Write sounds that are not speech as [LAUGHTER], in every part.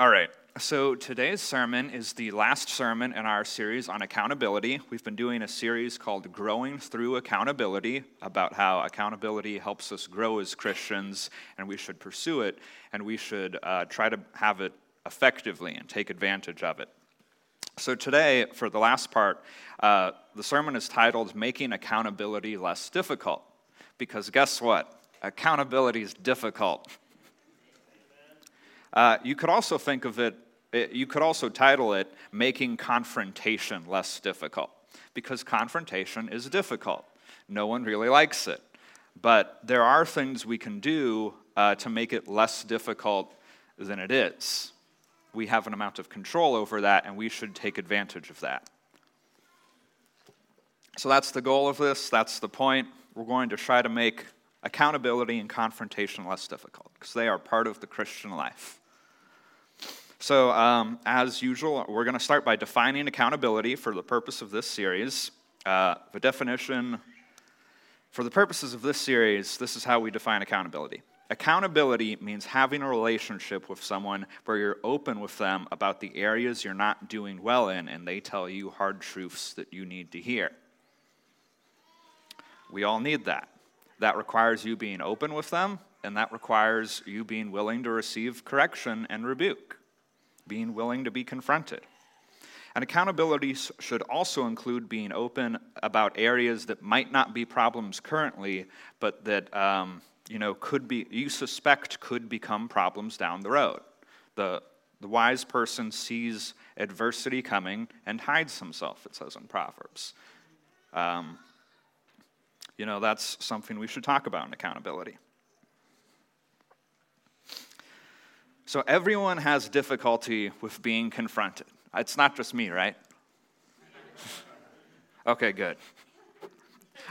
All right. So today's sermon is the last sermon in our series on accountability. We've been doing a series called Growing Through Accountability about how accountability helps us grow as Christians and we should pursue it and we should uh, try to have it effectively and take advantage of it. So today, for the last part, uh, the sermon is titled Making Accountability Less Difficult. Because guess what? Accountability is difficult. [LAUGHS] Uh, you could also think of it, it, you could also title it Making Confrontation Less Difficult, because confrontation is difficult. No one really likes it. But there are things we can do uh, to make it less difficult than it is. We have an amount of control over that, and we should take advantage of that. So that's the goal of this, that's the point. We're going to try to make accountability and confrontation less difficult because they are part of the Christian life. So, um, as usual, we're going to start by defining accountability for the purpose of this series. Uh, the definition for the purposes of this series, this is how we define accountability. Accountability means having a relationship with someone where you're open with them about the areas you're not doing well in, and they tell you hard truths that you need to hear. We all need that. That requires you being open with them, and that requires you being willing to receive correction and rebuke being willing to be confronted. And accountability should also include being open about areas that might not be problems currently, but that um, you know could be you suspect could become problems down the road. The the wise person sees adversity coming and hides himself. It says in Proverbs. Um, you know that's something we should talk about in accountability. So everyone has difficulty with being confronted. It's not just me, right? [LAUGHS] okay, good.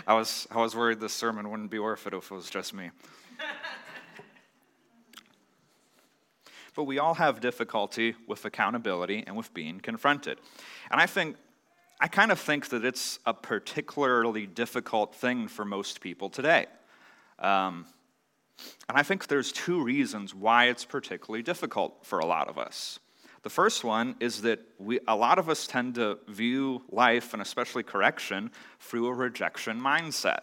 I was, I was worried this sermon wouldn't be worth it if it was just me. [LAUGHS] but we all have difficulty with accountability and with being confronted. And I think, I kind of think that it's a particularly difficult thing for most people today. Um, and I think there's two reasons why it's particularly difficult for a lot of us. The first one is that we, a lot of us tend to view life, and especially correction, through a rejection mindset.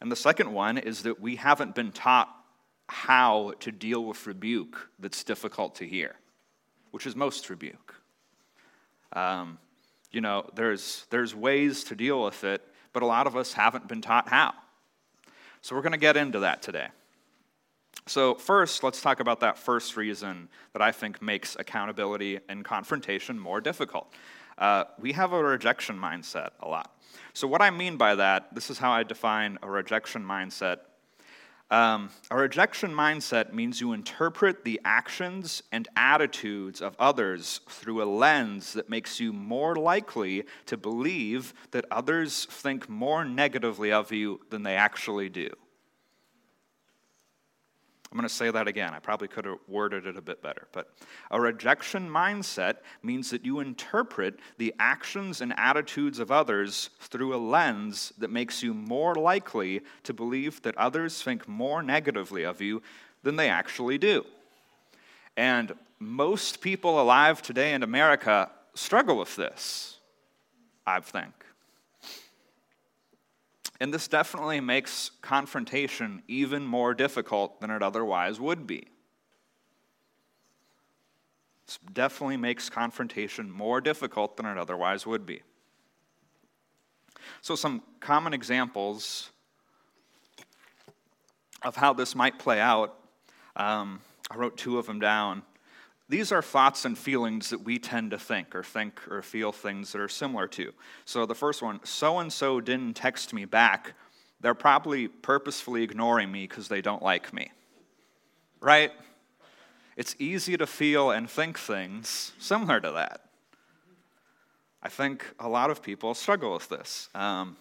And the second one is that we haven't been taught how to deal with rebuke that's difficult to hear, which is most rebuke. Um, you know, there's, there's ways to deal with it, but a lot of us haven't been taught how. So we're going to get into that today. So, first, let's talk about that first reason that I think makes accountability and confrontation more difficult. Uh, we have a rejection mindset a lot. So, what I mean by that, this is how I define a rejection mindset um, a rejection mindset means you interpret the actions and attitudes of others through a lens that makes you more likely to believe that others think more negatively of you than they actually do. I'm going to say that again. I probably could have worded it a bit better. But a rejection mindset means that you interpret the actions and attitudes of others through a lens that makes you more likely to believe that others think more negatively of you than they actually do. And most people alive today in America struggle with this, I think. And this definitely makes confrontation even more difficult than it otherwise would be. This definitely makes confrontation more difficult than it otherwise would be. So, some common examples of how this might play out. Um, I wrote two of them down. These are thoughts and feelings that we tend to think or think or feel things that are similar to. So the first one so and so didn't text me back. They're probably purposefully ignoring me because they don't like me. Right? It's easy to feel and think things similar to that. I think a lot of people struggle with this. Um,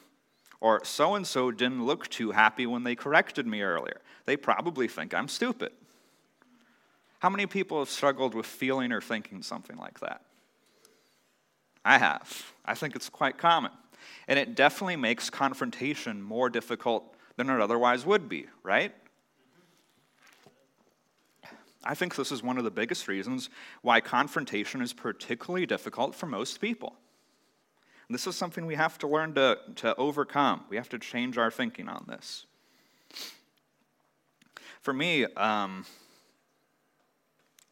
or so and so didn't look too happy when they corrected me earlier. They probably think I'm stupid. How many people have struggled with feeling or thinking something like that? I have. I think it's quite common. And it definitely makes confrontation more difficult than it otherwise would be, right? I think this is one of the biggest reasons why confrontation is particularly difficult for most people. This is something we have to learn to, to overcome. We have to change our thinking on this. For me, um,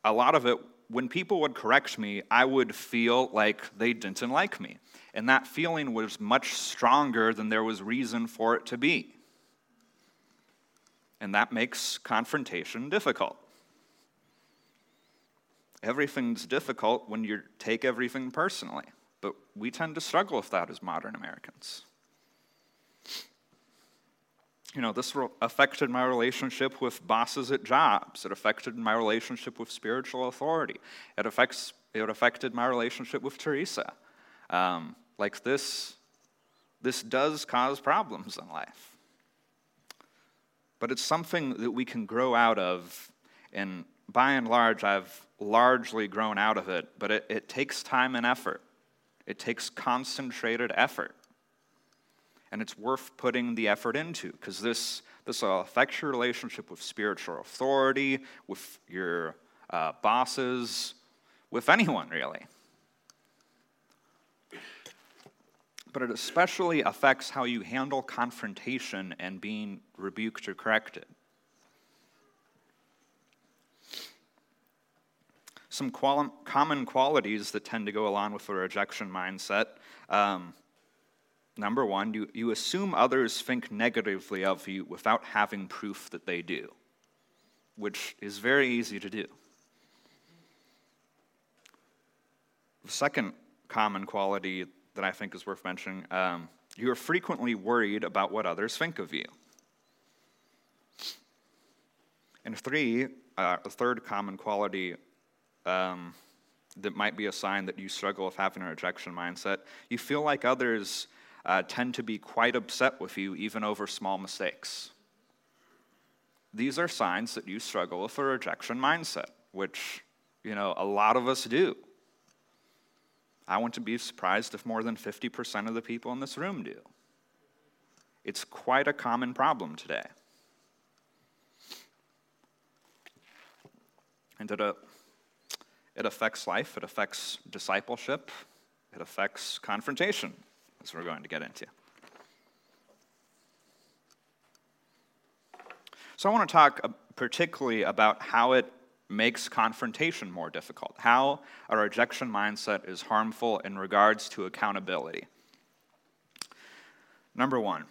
a lot of it, when people would correct me, I would feel like they didn't like me. And that feeling was much stronger than there was reason for it to be. And that makes confrontation difficult. Everything's difficult when you take everything personally, but we tend to struggle with that as modern Americans. You know, this affected my relationship with bosses at jobs. It affected my relationship with spiritual authority. It, affects, it affected my relationship with Teresa. Um, like this, this does cause problems in life. But it's something that we can grow out of, and by and large, I've largely grown out of it, but it, it takes time and effort. It takes concentrated effort. And it's worth putting the effort into because this, this will affect your relationship with spiritual authority, with your uh, bosses, with anyone really. But it especially affects how you handle confrontation and being rebuked or corrected. some quali- common qualities that tend to go along with a rejection mindset. Um, number one, you, you assume others think negatively of you without having proof that they do, which is very easy to do. The second common quality that I think is worth mentioning um, you are frequently worried about what others think of you. And three, uh, a third common quality um, that might be a sign that you struggle with having a rejection mindset. You feel like others uh, tend to be quite upset with you, even over small mistakes. These are signs that you struggle with a rejection mindset, which, you know, a lot of us do. I want to be surprised if more than 50% of the people in this room do. It's quite a common problem today. And at a it affects life, it affects discipleship, it affects confrontation, we're going to get into. So, I want to talk uh, particularly about how it makes confrontation more difficult, how a rejection mindset is harmful in regards to accountability. Number one,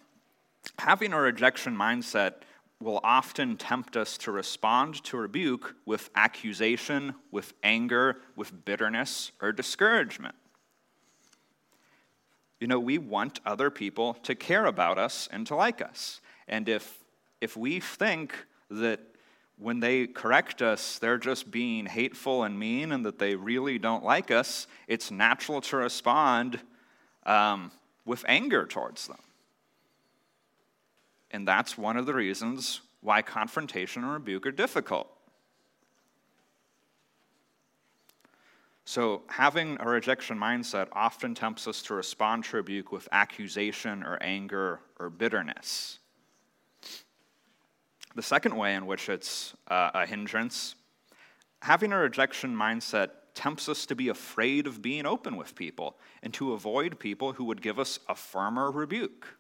having a rejection mindset will often tempt us to respond to rebuke with accusation, with anger, with bitterness, or discouragement. You know, we want other people to care about us and to like us. And if, if we think that when they correct us, they're just being hateful and mean and that they really don't like us, it's natural to respond um, with anger towards them. And that's one of the reasons why confrontation and rebuke are difficult. So, having a rejection mindset often tempts us to respond to rebuke with accusation or anger or bitterness. The second way in which it's uh, a hindrance, having a rejection mindset tempts us to be afraid of being open with people and to avoid people who would give us a firmer rebuke.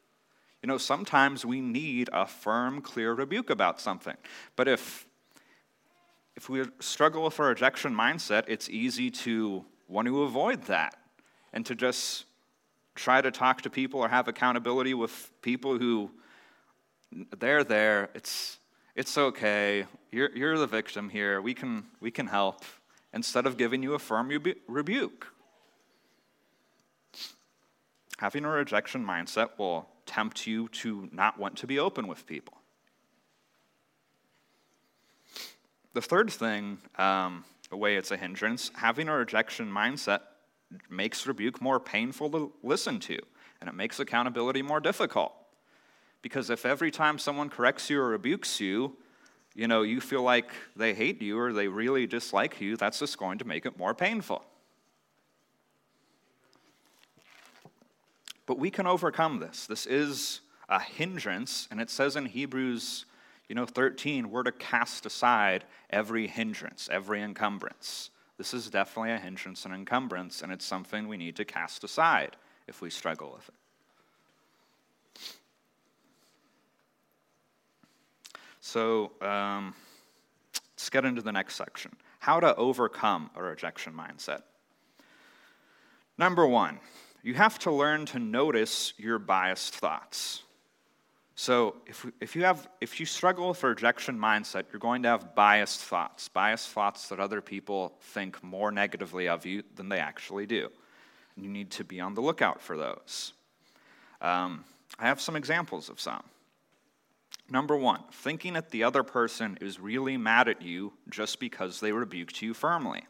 You know, sometimes we need a firm, clear rebuke about something. But if if we struggle with a rejection mindset, it's easy to want to avoid that and to just try to talk to people or have accountability with people who they're there. It's it's okay. You're you're the victim here. We can we can help instead of giving you a firm rebuke. Having a rejection mindset will tempt you to not want to be open with people. The third thing, um, the way it's a hindrance, having a rejection mindset makes rebuke more painful to listen to, and it makes accountability more difficult. Because if every time someone corrects you or rebukes you, you know, you feel like they hate you or they really dislike you, that's just going to make it more painful. But we can overcome this. This is a hindrance, and it says in Hebrews, You know, 13, we're to cast aside every hindrance, every encumbrance. This is definitely a hindrance and encumbrance, and it's something we need to cast aside if we struggle with it. So um, let's get into the next section how to overcome a rejection mindset. Number one, you have to learn to notice your biased thoughts. So if, if, you have, if you struggle with a rejection mindset, you're going to have biased thoughts, biased thoughts that other people think more negatively of you than they actually do. And you need to be on the lookout for those. Um, I have some examples of some. Number one, thinking that the other person is really mad at you just because they rebuked you firmly.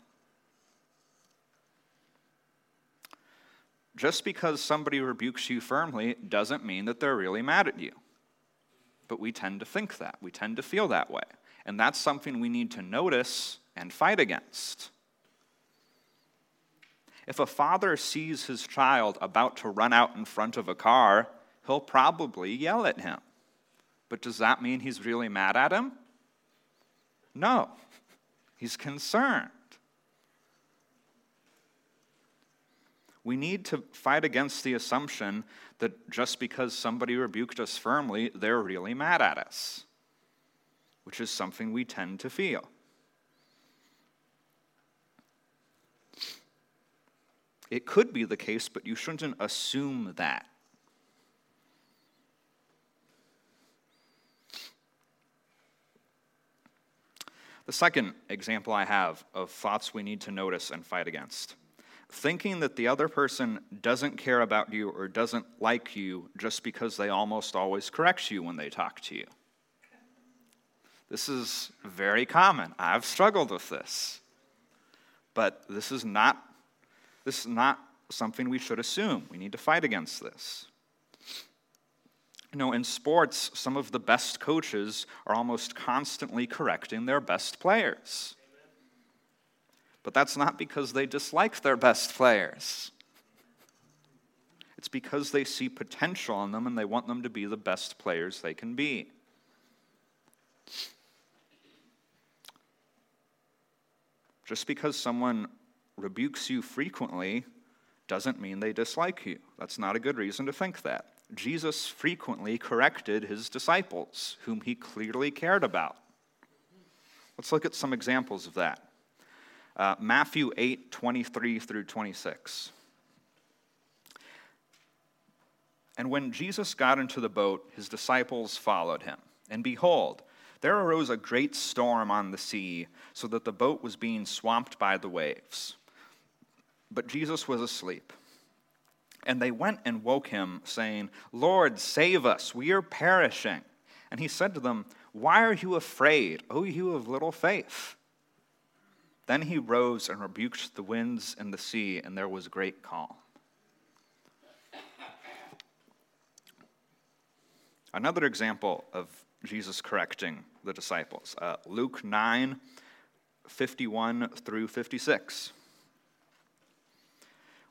Just because somebody rebukes you firmly doesn't mean that they're really mad at you. But we tend to think that. We tend to feel that way. And that's something we need to notice and fight against. If a father sees his child about to run out in front of a car, he'll probably yell at him. But does that mean he's really mad at him? No, he's concerned. We need to fight against the assumption that just because somebody rebuked us firmly, they're really mad at us, which is something we tend to feel. It could be the case, but you shouldn't assume that. The second example I have of thoughts we need to notice and fight against thinking that the other person doesn't care about you or doesn't like you just because they almost always correct you when they talk to you. This is very common. I've struggled with this. But this is not this is not something we should assume. We need to fight against this. You know, in sports, some of the best coaches are almost constantly correcting their best players. But that's not because they dislike their best players. It's because they see potential in them and they want them to be the best players they can be. Just because someone rebukes you frequently doesn't mean they dislike you. That's not a good reason to think that. Jesus frequently corrected his disciples, whom he clearly cared about. Let's look at some examples of that. Uh, Matthew 8, 23 through 26. And when Jesus got into the boat, his disciples followed him. And behold, there arose a great storm on the sea, so that the boat was being swamped by the waves. But Jesus was asleep. And they went and woke him, saying, Lord, save us, we are perishing. And he said to them, Why are you afraid, O you of little faith? Then he rose and rebuked the winds and the sea, and there was great calm. Another example of Jesus correcting the disciples uh, Luke 9 51 through 56.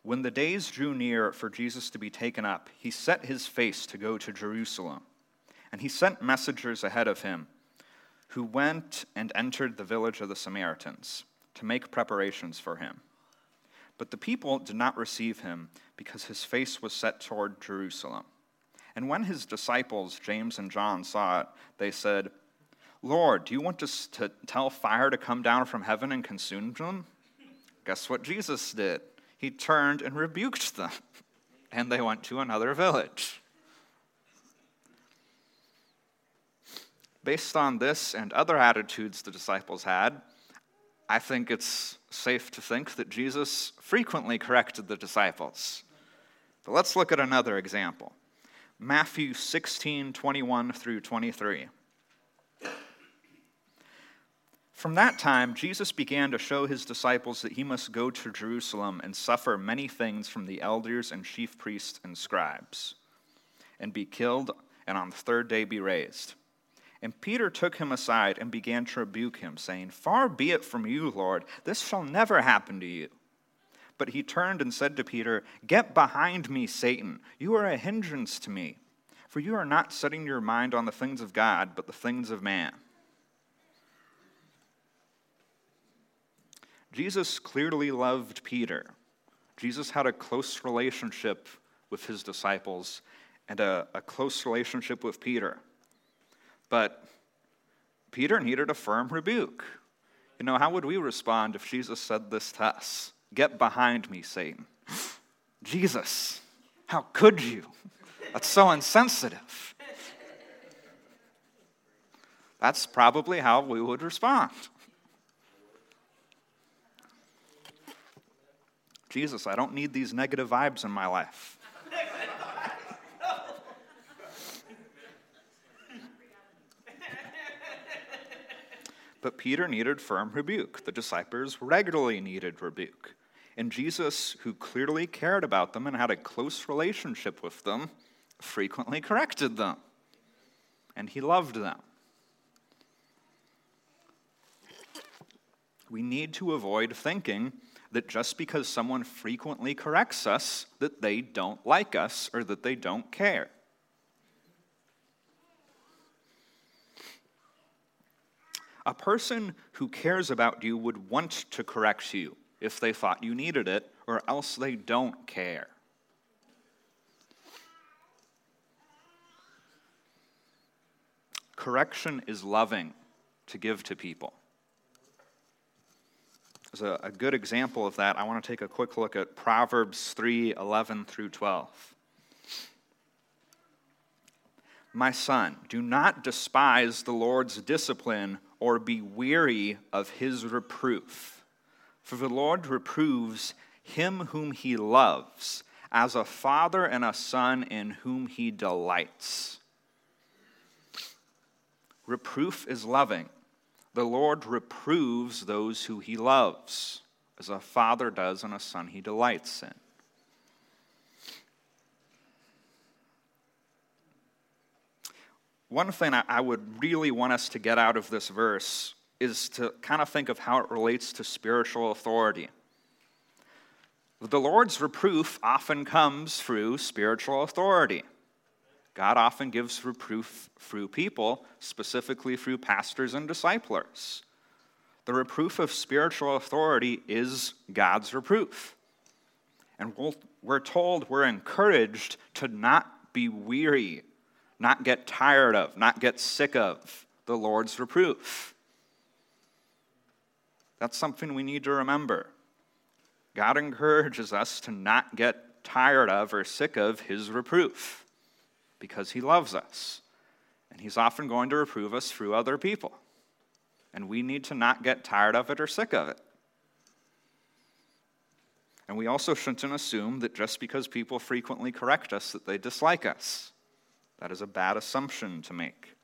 When the days drew near for Jesus to be taken up, he set his face to go to Jerusalem. And he sent messengers ahead of him, who went and entered the village of the Samaritans to make preparations for him. But the people did not receive him because his face was set toward Jerusalem. And when his disciples, James and John, saw it, they said, Lord, do you want us to tell fire to come down from heaven and consume them? Guess what Jesus did? he turned and rebuked them, [LAUGHS] and they went to another village. Based on this and other attitudes the disciples had, I think it's safe to think that Jesus frequently corrected the disciples. But let's look at another example Matthew 16 21 through 23. From that time, Jesus began to show his disciples that he must go to Jerusalem and suffer many things from the elders and chief priests and scribes, and be killed, and on the third day be raised. And Peter took him aside and began to rebuke him, saying, Far be it from you, Lord, this shall never happen to you. But he turned and said to Peter, Get behind me, Satan. You are a hindrance to me For you are not setting your mind on the things of God, but the things of man. Jesus clearly loved Peter. Jesus had a close relationship with his disciples and a, a close relationship with Peter. But Peter needed a firm rebuke. You know, how would we respond if Jesus said this to us? Get behind me, Satan. [GASPS] Jesus, how could you? That's so insensitive. That's probably how we would respond. Jesus, I don't need these negative vibes in my life. But Peter needed firm rebuke. The disciples regularly needed rebuke. And Jesus, who clearly cared about them and had a close relationship with them, frequently corrected them. And he loved them. We need to avoid thinking that just because someone frequently corrects us, that they don't like us or that they don't care. A person who cares about you would want to correct you if they thought you needed it, or else they don't care. Correction is loving to give to people. As a, a good example of that, I want to take a quick look at Proverbs 3 11 through 12. My son, do not despise the Lord's discipline or be weary of his reproof. For the Lord reproves him whom he loves, as a father and a son in whom he delights. Reproof is loving. The Lord reproves those who he loves, as a father does and a son he delights in. One thing I would really want us to get out of this verse is to kind of think of how it relates to spiritual authority. The Lord's reproof often comes through spiritual authority. God often gives reproof through people, specifically through pastors and disciplers. The reproof of spiritual authority is God's reproof. And we're told, we're encouraged to not be weary, not get tired of, not get sick of the Lord's reproof. That's something we need to remember. God encourages us to not get tired of or sick of his reproof because he loves us. And he's often going to reprove us through other people. And we need to not get tired of it or sick of it. And we also shouldn't assume that just because people frequently correct us that they dislike us. That is a bad assumption to make.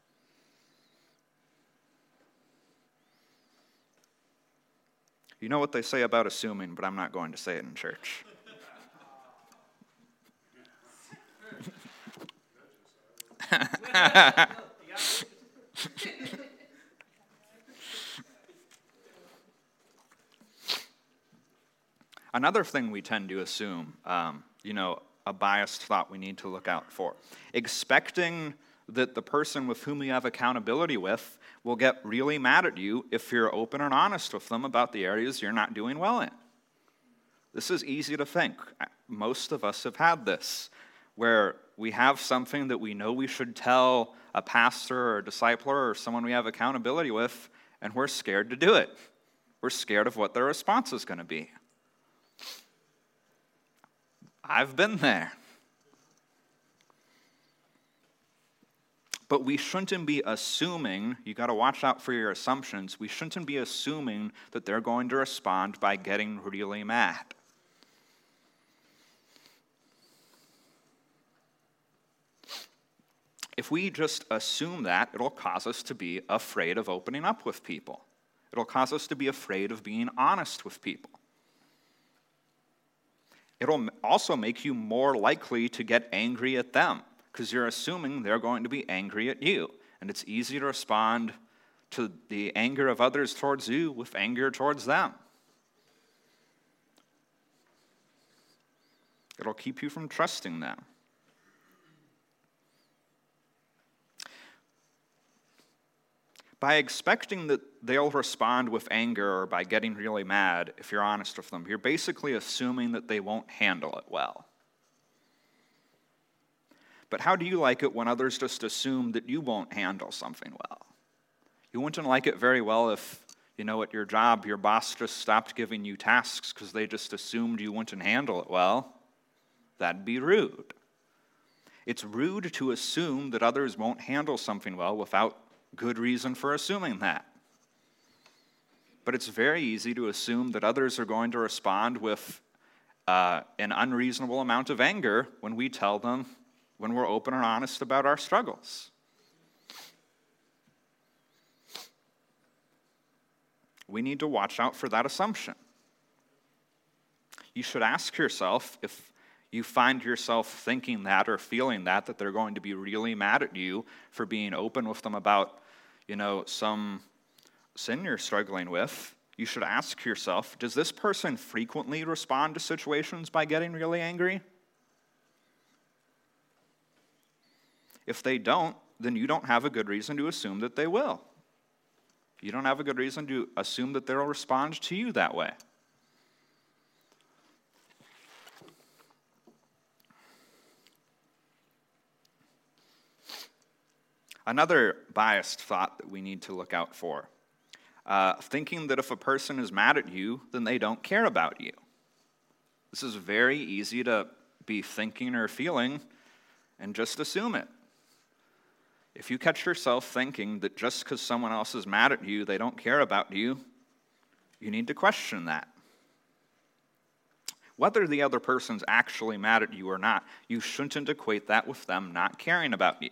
You know what they say about assuming, but I'm not going to say it in church. [LAUGHS] Another thing we tend to assume, um, you know, a biased thought we need to look out for. Expecting that the person with whom you have accountability with will get really mad at you if you're open and honest with them about the areas you're not doing well in. This is easy to think. Most of us have had this, where we have something that we know we should tell a pastor or a discipler or someone we have accountability with, and we're scared to do it. We're scared of what their response is going to be. I've been there. But we shouldn't be assuming, you got to watch out for your assumptions. We shouldn't be assuming that they're going to respond by getting really mad. if we just assume that, it'll cause us to be afraid of opening up with people. It'll cause us to be afraid of being honest with people. It'll also make you more likely to get angry at them because you're assuming they're going to be angry at you. And it's easy to respond to the anger of others towards you with anger towards them. It'll keep you from trusting them. By expecting that they'll respond with anger or by getting really mad, if you're honest with them, you're basically assuming that they won't handle it well. But how do you like it when others just assume that you won't handle something well? You wouldn't like it very well if, you know, at your job, your boss just stopped giving you tasks because they just assumed you wouldn't handle it well. That'd be rude. It's rude to assume that others won't handle something well without good reason for assuming that. But it's very easy to assume that others are going to respond with uh, an unreasonable amount of anger when we tell them, when we're open and honest about our struggles. We need to watch out for that assumption. You should ask yourself if you find yourself thinking that or feeling that, that they're going to be really mad at you for being open with them about, you know, some sin you're struggling with, you should ask yourself does this person frequently respond to situations by getting really angry? If they don't, then you don't have a good reason to assume that they will. You don't have a good reason to assume that they'll respond to you that way. Another biased thought that we need to look out for uh, thinking that if a person is mad at you, then they don't care about you. This is very easy to be thinking or feeling and just assume it. If you catch yourself thinking that just because someone else is mad at you, they don't care about you, you need to question that. Whether the other person's actually mad at you or not, you shouldn't equate that with them not caring about you.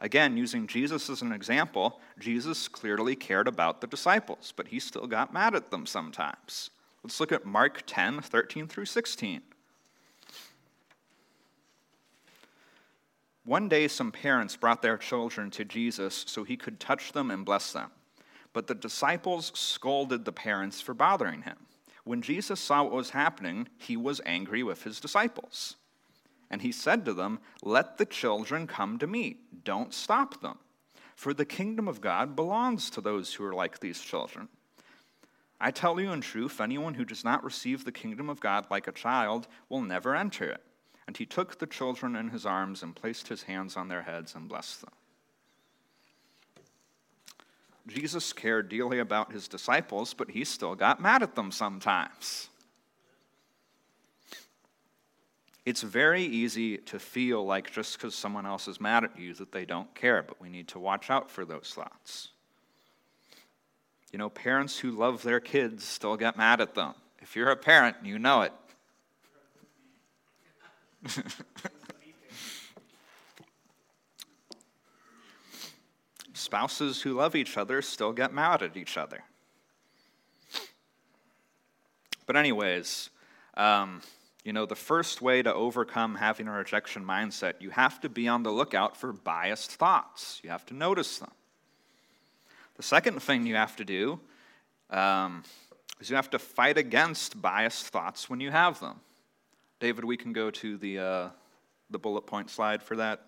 Again, using Jesus as an example, Jesus clearly cared about the disciples, but he still got mad at them sometimes. Let's look at Mark 10 13 through 16. One day, some parents brought their children to Jesus so he could touch them and bless them. But the disciples scolded the parents for bothering him. When Jesus saw what was happening, he was angry with his disciples. And he said to them, Let the children come to me. Don't stop them. For the kingdom of God belongs to those who are like these children. I tell you in truth, anyone who does not receive the kingdom of God like a child will never enter it. And he took the children in his arms and placed his hands on their heads and blessed them. Jesus cared dearly about his disciples, but he still got mad at them sometimes. It's very easy to feel like just because someone else is mad at you that they don't care, but we need to watch out for those thoughts. You know, parents who love their kids still get mad at them. If you're a parent, you know it. [LAUGHS] Spouses who love each other still get mad at each other. But, anyways, um, you know, the first way to overcome having a rejection mindset, you have to be on the lookout for biased thoughts. You have to notice them. The second thing you have to do um, is you have to fight against biased thoughts when you have them. David, we can go to the, uh, the bullet point slide for that.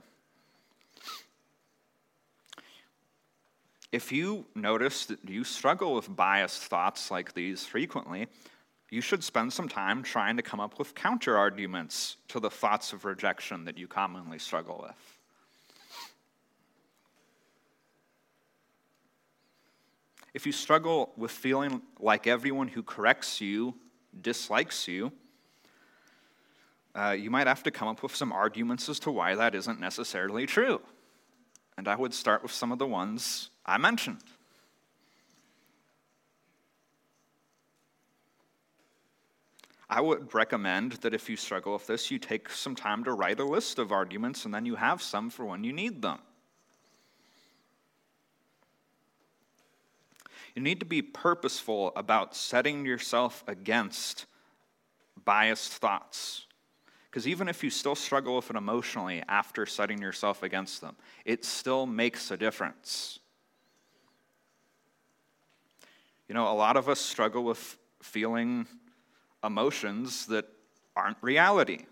If you notice that you struggle with biased thoughts like these frequently, you should spend some time trying to come up with counter arguments to the thoughts of rejection that you commonly struggle with. If you struggle with feeling like everyone who corrects you dislikes you, uh, you might have to come up with some arguments as to why that isn't necessarily true. And I would start with some of the ones I mentioned. I would recommend that if you struggle with this, you take some time to write a list of arguments and then you have some for when you need them. You need to be purposeful about setting yourself against biased thoughts. Because even if you still struggle with it emotionally after setting yourself against them, it still makes a difference. You know, a lot of us struggle with feeling emotions that aren't reality.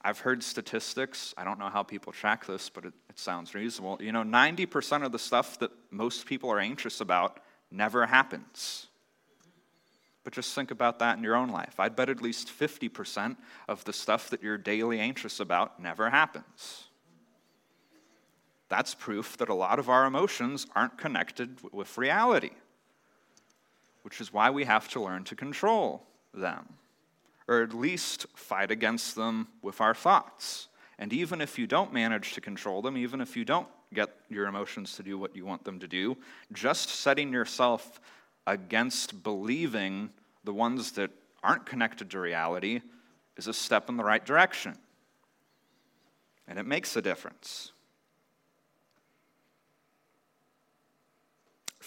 I've heard statistics. I don't know how people track this, but it, it sounds reasonable. You know, 90% of the stuff that most people are anxious about never happens. But just think about that in your own life. I'd bet at least 50% of the stuff that you're daily anxious about never happens. That's proof that a lot of our emotions aren't connected with reality, which is why we have to learn to control them, or at least fight against them with our thoughts. And even if you don't manage to control them, even if you don't get your emotions to do what you want them to do, just setting yourself against believing the ones that aren't connected to reality is a step in the right direction. And it makes a difference.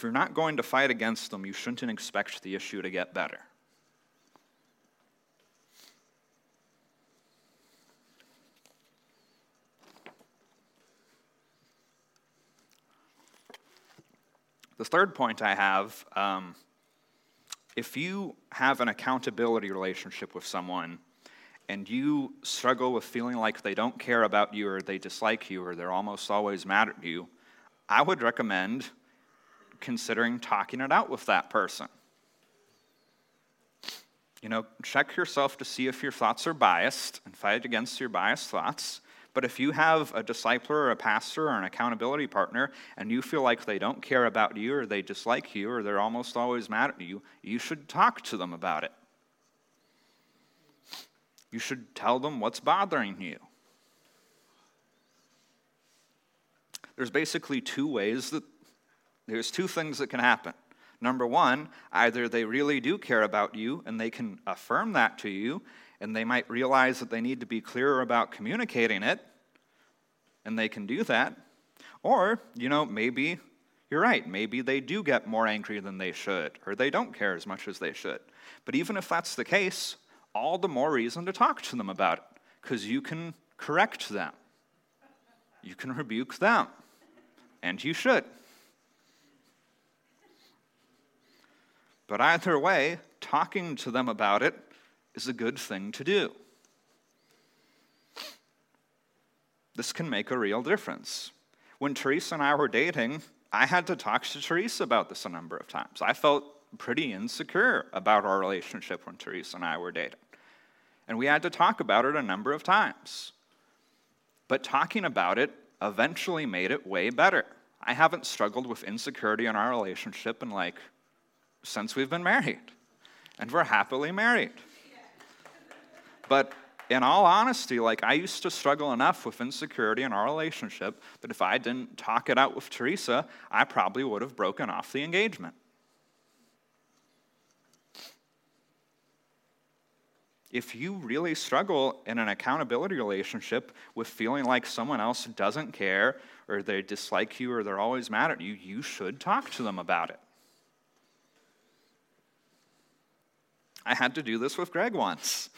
If you're not going to fight against them, you shouldn't expect the issue to get better. The third point I have um, if you have an accountability relationship with someone and you struggle with feeling like they don't care about you or they dislike you or they're almost always mad at you, I would recommend considering talking it out with that person. You know, check yourself to see if your thoughts are biased and fight against your biased thoughts. But if you have a discipler or a pastor or an accountability partner and you feel like they don't care about you or they dislike you or they're almost always mad at you, you should talk to them about it. You should tell them what's bothering you. There's basically two ways that there's two things that can happen. Number one, either they really do care about you and they can affirm that to you, and they might realize that they need to be clearer about communicating it, and they can do that. Or, you know, maybe you're right. Maybe they do get more angry than they should, or they don't care as much as they should. But even if that's the case, all the more reason to talk to them about it, because you can correct them, you can rebuke them, and you should. But either way, talking to them about it is a good thing to do. This can make a real difference. When Teresa and I were dating, I had to talk to Teresa about this a number of times. I felt pretty insecure about our relationship when Teresa and I were dating. And we had to talk about it a number of times. But talking about it eventually made it way better. I haven't struggled with insecurity in our relationship in like since we've been married. And we're happily married. But in all honesty, like I used to struggle enough with insecurity in our relationship that if I didn't talk it out with Teresa, I probably would have broken off the engagement. If you really struggle in an accountability relationship with feeling like someone else doesn't care or they dislike you or they're always mad at you, you should talk to them about it. I had to do this with Greg once.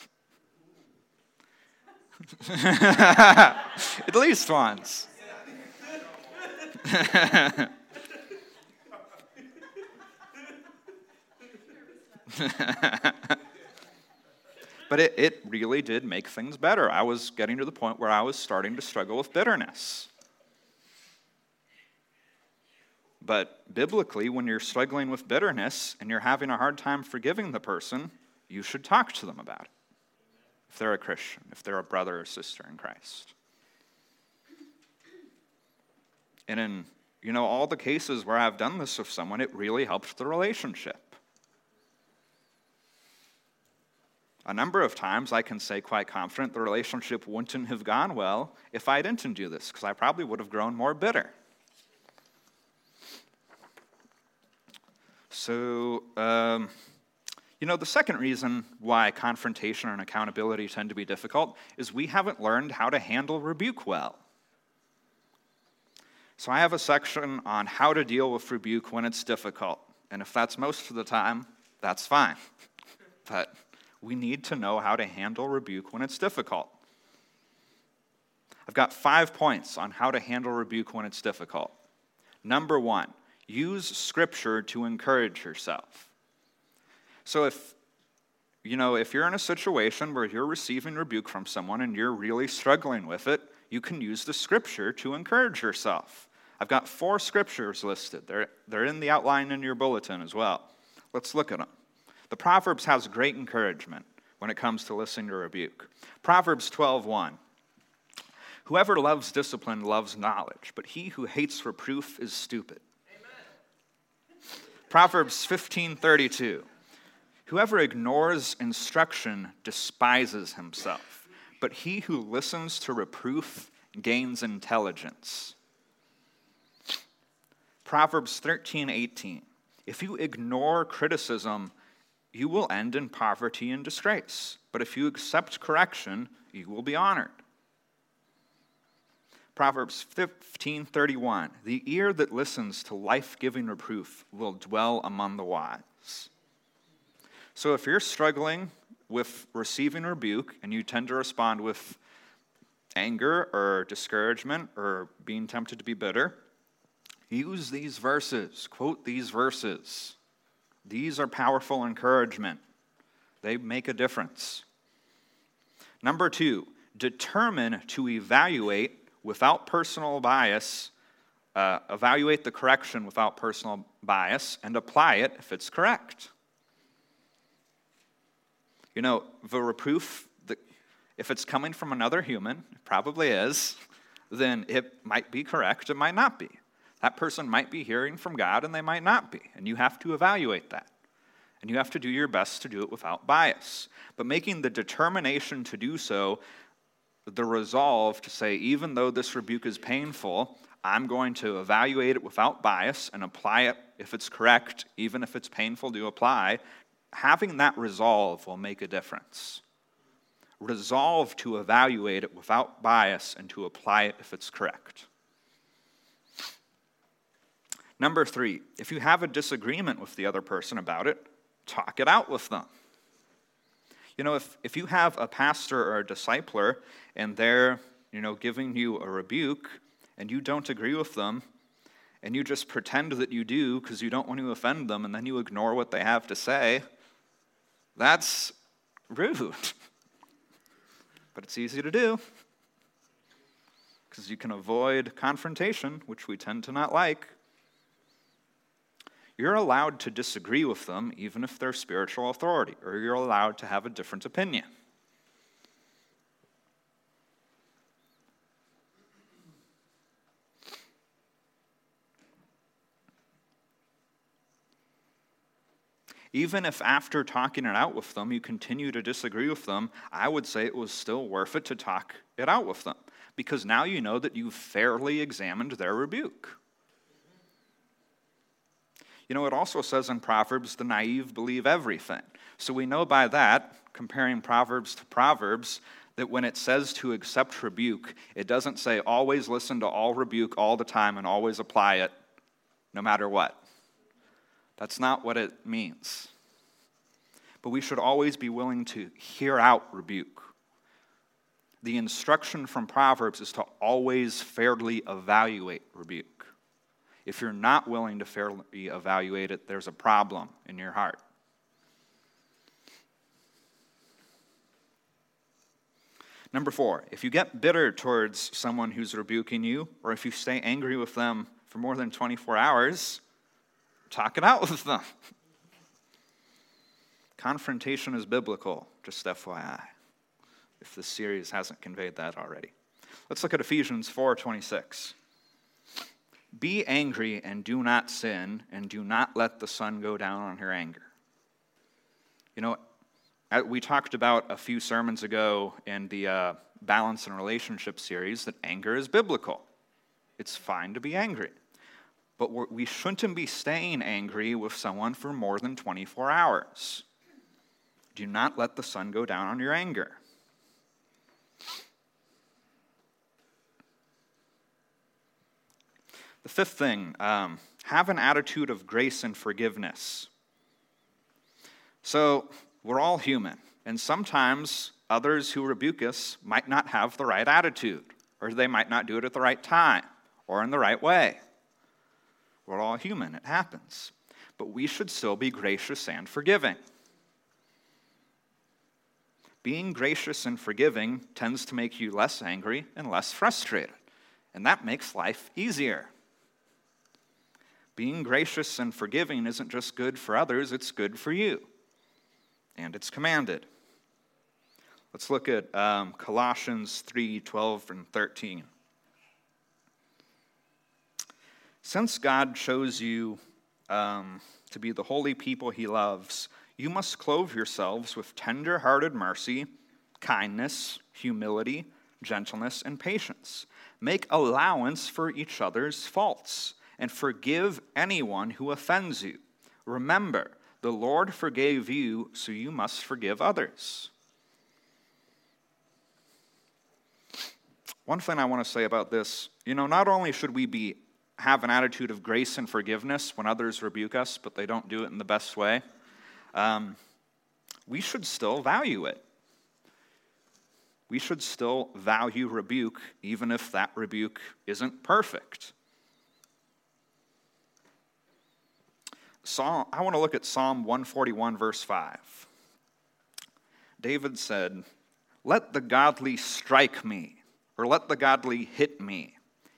[LAUGHS] At least once. [LAUGHS] but it, it really did make things better. I was getting to the point where I was starting to struggle with bitterness. But biblically, when you're struggling with bitterness and you're having a hard time forgiving the person, you should talk to them about it. If they're a Christian, if they're a brother or sister in Christ. And in, you know, all the cases where I've done this with someone, it really helped the relationship. A number of times I can say quite confident the relationship wouldn't have gone well if I didn't do this, because I probably would have grown more bitter. So, um, you know, the second reason why confrontation and accountability tend to be difficult is we haven't learned how to handle rebuke well. So, I have a section on how to deal with rebuke when it's difficult. And if that's most of the time, that's fine. [LAUGHS] but we need to know how to handle rebuke when it's difficult. I've got five points on how to handle rebuke when it's difficult. Number one, use scripture to encourage yourself. So if you know, if you're in a situation where you're receiving rebuke from someone and you're really struggling with it, you can use the scripture to encourage yourself. I've got four scriptures listed. They're, they're in the outline in your bulletin as well. Let's look at them. The Proverbs has great encouragement when it comes to listening to rebuke. Proverbs 12:1. Whoever loves discipline loves knowledge, but he who hates reproof is stupid. Proverbs 15:32. Whoever ignores instruction despises himself, but he who listens to reproof gains intelligence. Proverbs 13:18. If you ignore criticism, you will end in poverty and disgrace. But if you accept correction, you will be honored. Proverbs 15:31 The ear that listens to life-giving reproof will dwell among the wise. So if you're struggling with receiving rebuke and you tend to respond with anger or discouragement or being tempted to be bitter, use these verses, quote these verses. These are powerful encouragement. They make a difference. Number 2, determine to evaluate without personal bias, uh, evaluate the correction without personal bias, and apply it if it's correct. You know, the reproof, the, if it's coming from another human, it probably is, then it might be correct, it might not be. That person might be hearing from God and they might not be, and you have to evaluate that. And you have to do your best to do it without bias. But making the determination to do so the resolve to say, even though this rebuke is painful, I'm going to evaluate it without bias and apply it if it's correct, even if it's painful to apply. Having that resolve will make a difference. Resolve to evaluate it without bias and to apply it if it's correct. Number three, if you have a disagreement with the other person about it, talk it out with them. You know, if, if you have a pastor or a discipler and they're, you know, giving you a rebuke and you don't agree with them, and you just pretend that you do because you don't want to offend them, and then you ignore what they have to say, that's rude. [LAUGHS] but it's easy to do because you can avoid confrontation, which we tend to not like. You're allowed to disagree with them, even if they're spiritual authority, or you're allowed to have a different opinion. Even if after talking it out with them you continue to disagree with them, I would say it was still worth it to talk it out with them because now you know that you've fairly examined their rebuke. You know, it also says in Proverbs, the naive believe everything. So we know by that, comparing Proverbs to Proverbs, that when it says to accept rebuke, it doesn't say always listen to all rebuke all the time and always apply it no matter what. That's not what it means. But we should always be willing to hear out rebuke. The instruction from Proverbs is to always fairly evaluate rebuke. If you're not willing to fairly evaluate it, there's a problem in your heart. Number four, if you get bitter towards someone who's rebuking you, or if you stay angry with them for more than 24 hours, talk it out with them. [LAUGHS] Confrontation is biblical, just FYI, if this series hasn't conveyed that already. Let's look at Ephesians 4:26. Be angry and do not sin, and do not let the sun go down on your anger. You know, we talked about a few sermons ago in the uh, Balance and Relationship series that anger is biblical. It's fine to be angry. But we shouldn't be staying angry with someone for more than 24 hours. Do not let the sun go down on your anger. The fifth thing um, have an attitude of grace and forgiveness. So, we're all human, and sometimes others who rebuke us might not have the right attitude, or they might not do it at the right time or in the right way. We're all human, it happens. But we should still be gracious and forgiving. Being gracious and forgiving tends to make you less angry and less frustrated, and that makes life easier. Being gracious and forgiving isn't just good for others, it's good for you. And it's commanded. Let's look at um, Colossians 3 12 and 13. Since God chose you um, to be the holy people he loves, you must clothe yourselves with tender hearted mercy, kindness, humility, gentleness, and patience. Make allowance for each other's faults and forgive anyone who offends you. Remember, the Lord forgave you, so you must forgive others. One thing I want to say about this, you know, not only should we be have an attitude of grace and forgiveness when others rebuke us, but they don't do it in the best way, um, we should still value it. We should still value rebuke, even if that rebuke isn't perfect. Psalm, I want to look at Psalm 141, verse 5. David said, Let the godly strike me, or let the godly hit me.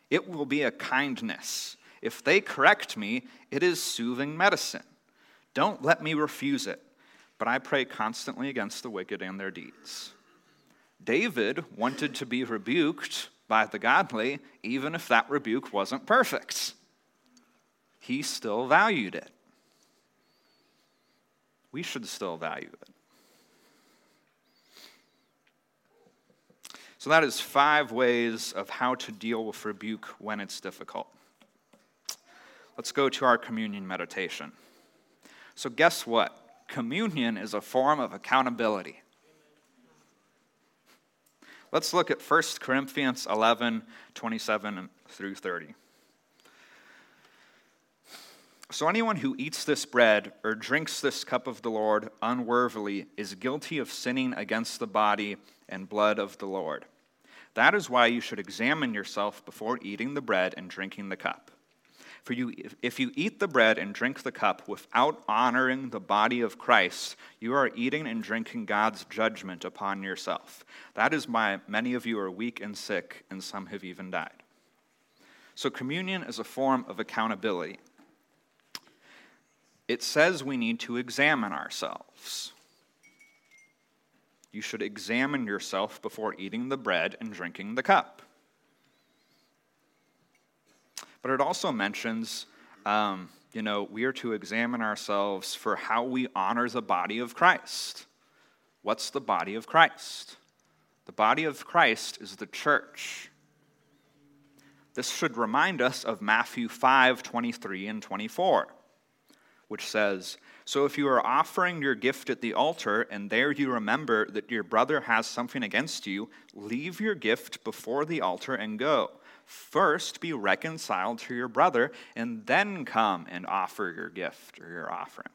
It will be a kindness. If they correct me, it is soothing medicine. Don't let me refuse it, but I pray constantly against the wicked and their deeds. David wanted to be rebuked by the godly, even if that rebuke wasn't perfect. He still valued it. We should still value it. So, that is five ways of how to deal with rebuke when it's difficult. Let's go to our communion meditation. So, guess what? Communion is a form of accountability. Let's look at 1 Corinthians 11 27 through 30. So, anyone who eats this bread or drinks this cup of the Lord unworthily is guilty of sinning against the body and blood of the Lord. That is why you should examine yourself before eating the bread and drinking the cup. For you, if you eat the bread and drink the cup without honoring the body of Christ, you are eating and drinking God's judgment upon yourself. That is why many of you are weak and sick, and some have even died. So, communion is a form of accountability. It says we need to examine ourselves. You should examine yourself before eating the bread and drinking the cup. But it also mentions, um, you know, we are to examine ourselves for how we honor the body of Christ. What's the body of Christ? The body of Christ is the church. This should remind us of Matthew 5 23 and 24, which says, So if you are offering your gift at the altar, and there you remember that your brother has something against you, leave your gift before the altar and go. First be reconciled to your brother, and then come and offer your gift or your offering.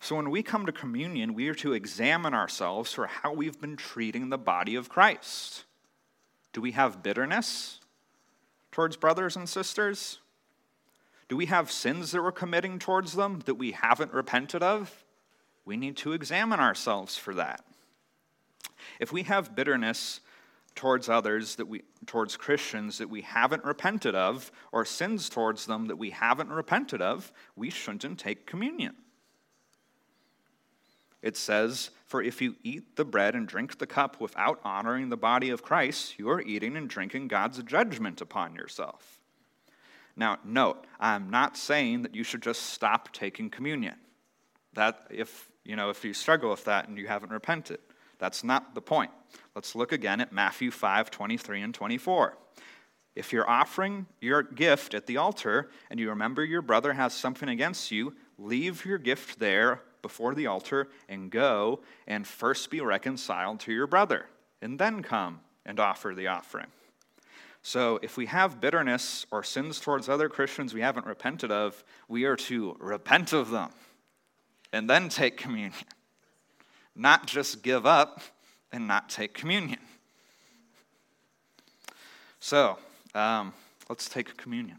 So, when we come to communion, we are to examine ourselves for how we've been treating the body of Christ. Do we have bitterness towards brothers and sisters? Do we have sins that we're committing towards them that we haven't repented of? We need to examine ourselves for that. If we have bitterness towards others that we towards Christians that we haven't repented of or sins towards them that we haven't repented of, we shouldn't take communion. It says, For if you eat the bread and drink the cup without honoring the body of Christ, you are eating and drinking God's judgment upon yourself. Now, note, I'm not saying that you should just stop taking communion. That if you know if you struggle with that and you haven't repented. That's not the point. Let's look again at Matthew 5 23 and 24. If you're offering your gift at the altar and you remember your brother has something against you, leave your gift there before the altar and go and first be reconciled to your brother, and then come and offer the offering. So, if we have bitterness or sins towards other Christians we haven't repented of, we are to repent of them and then take communion not just give up and not take communion. So, um, let's take communion.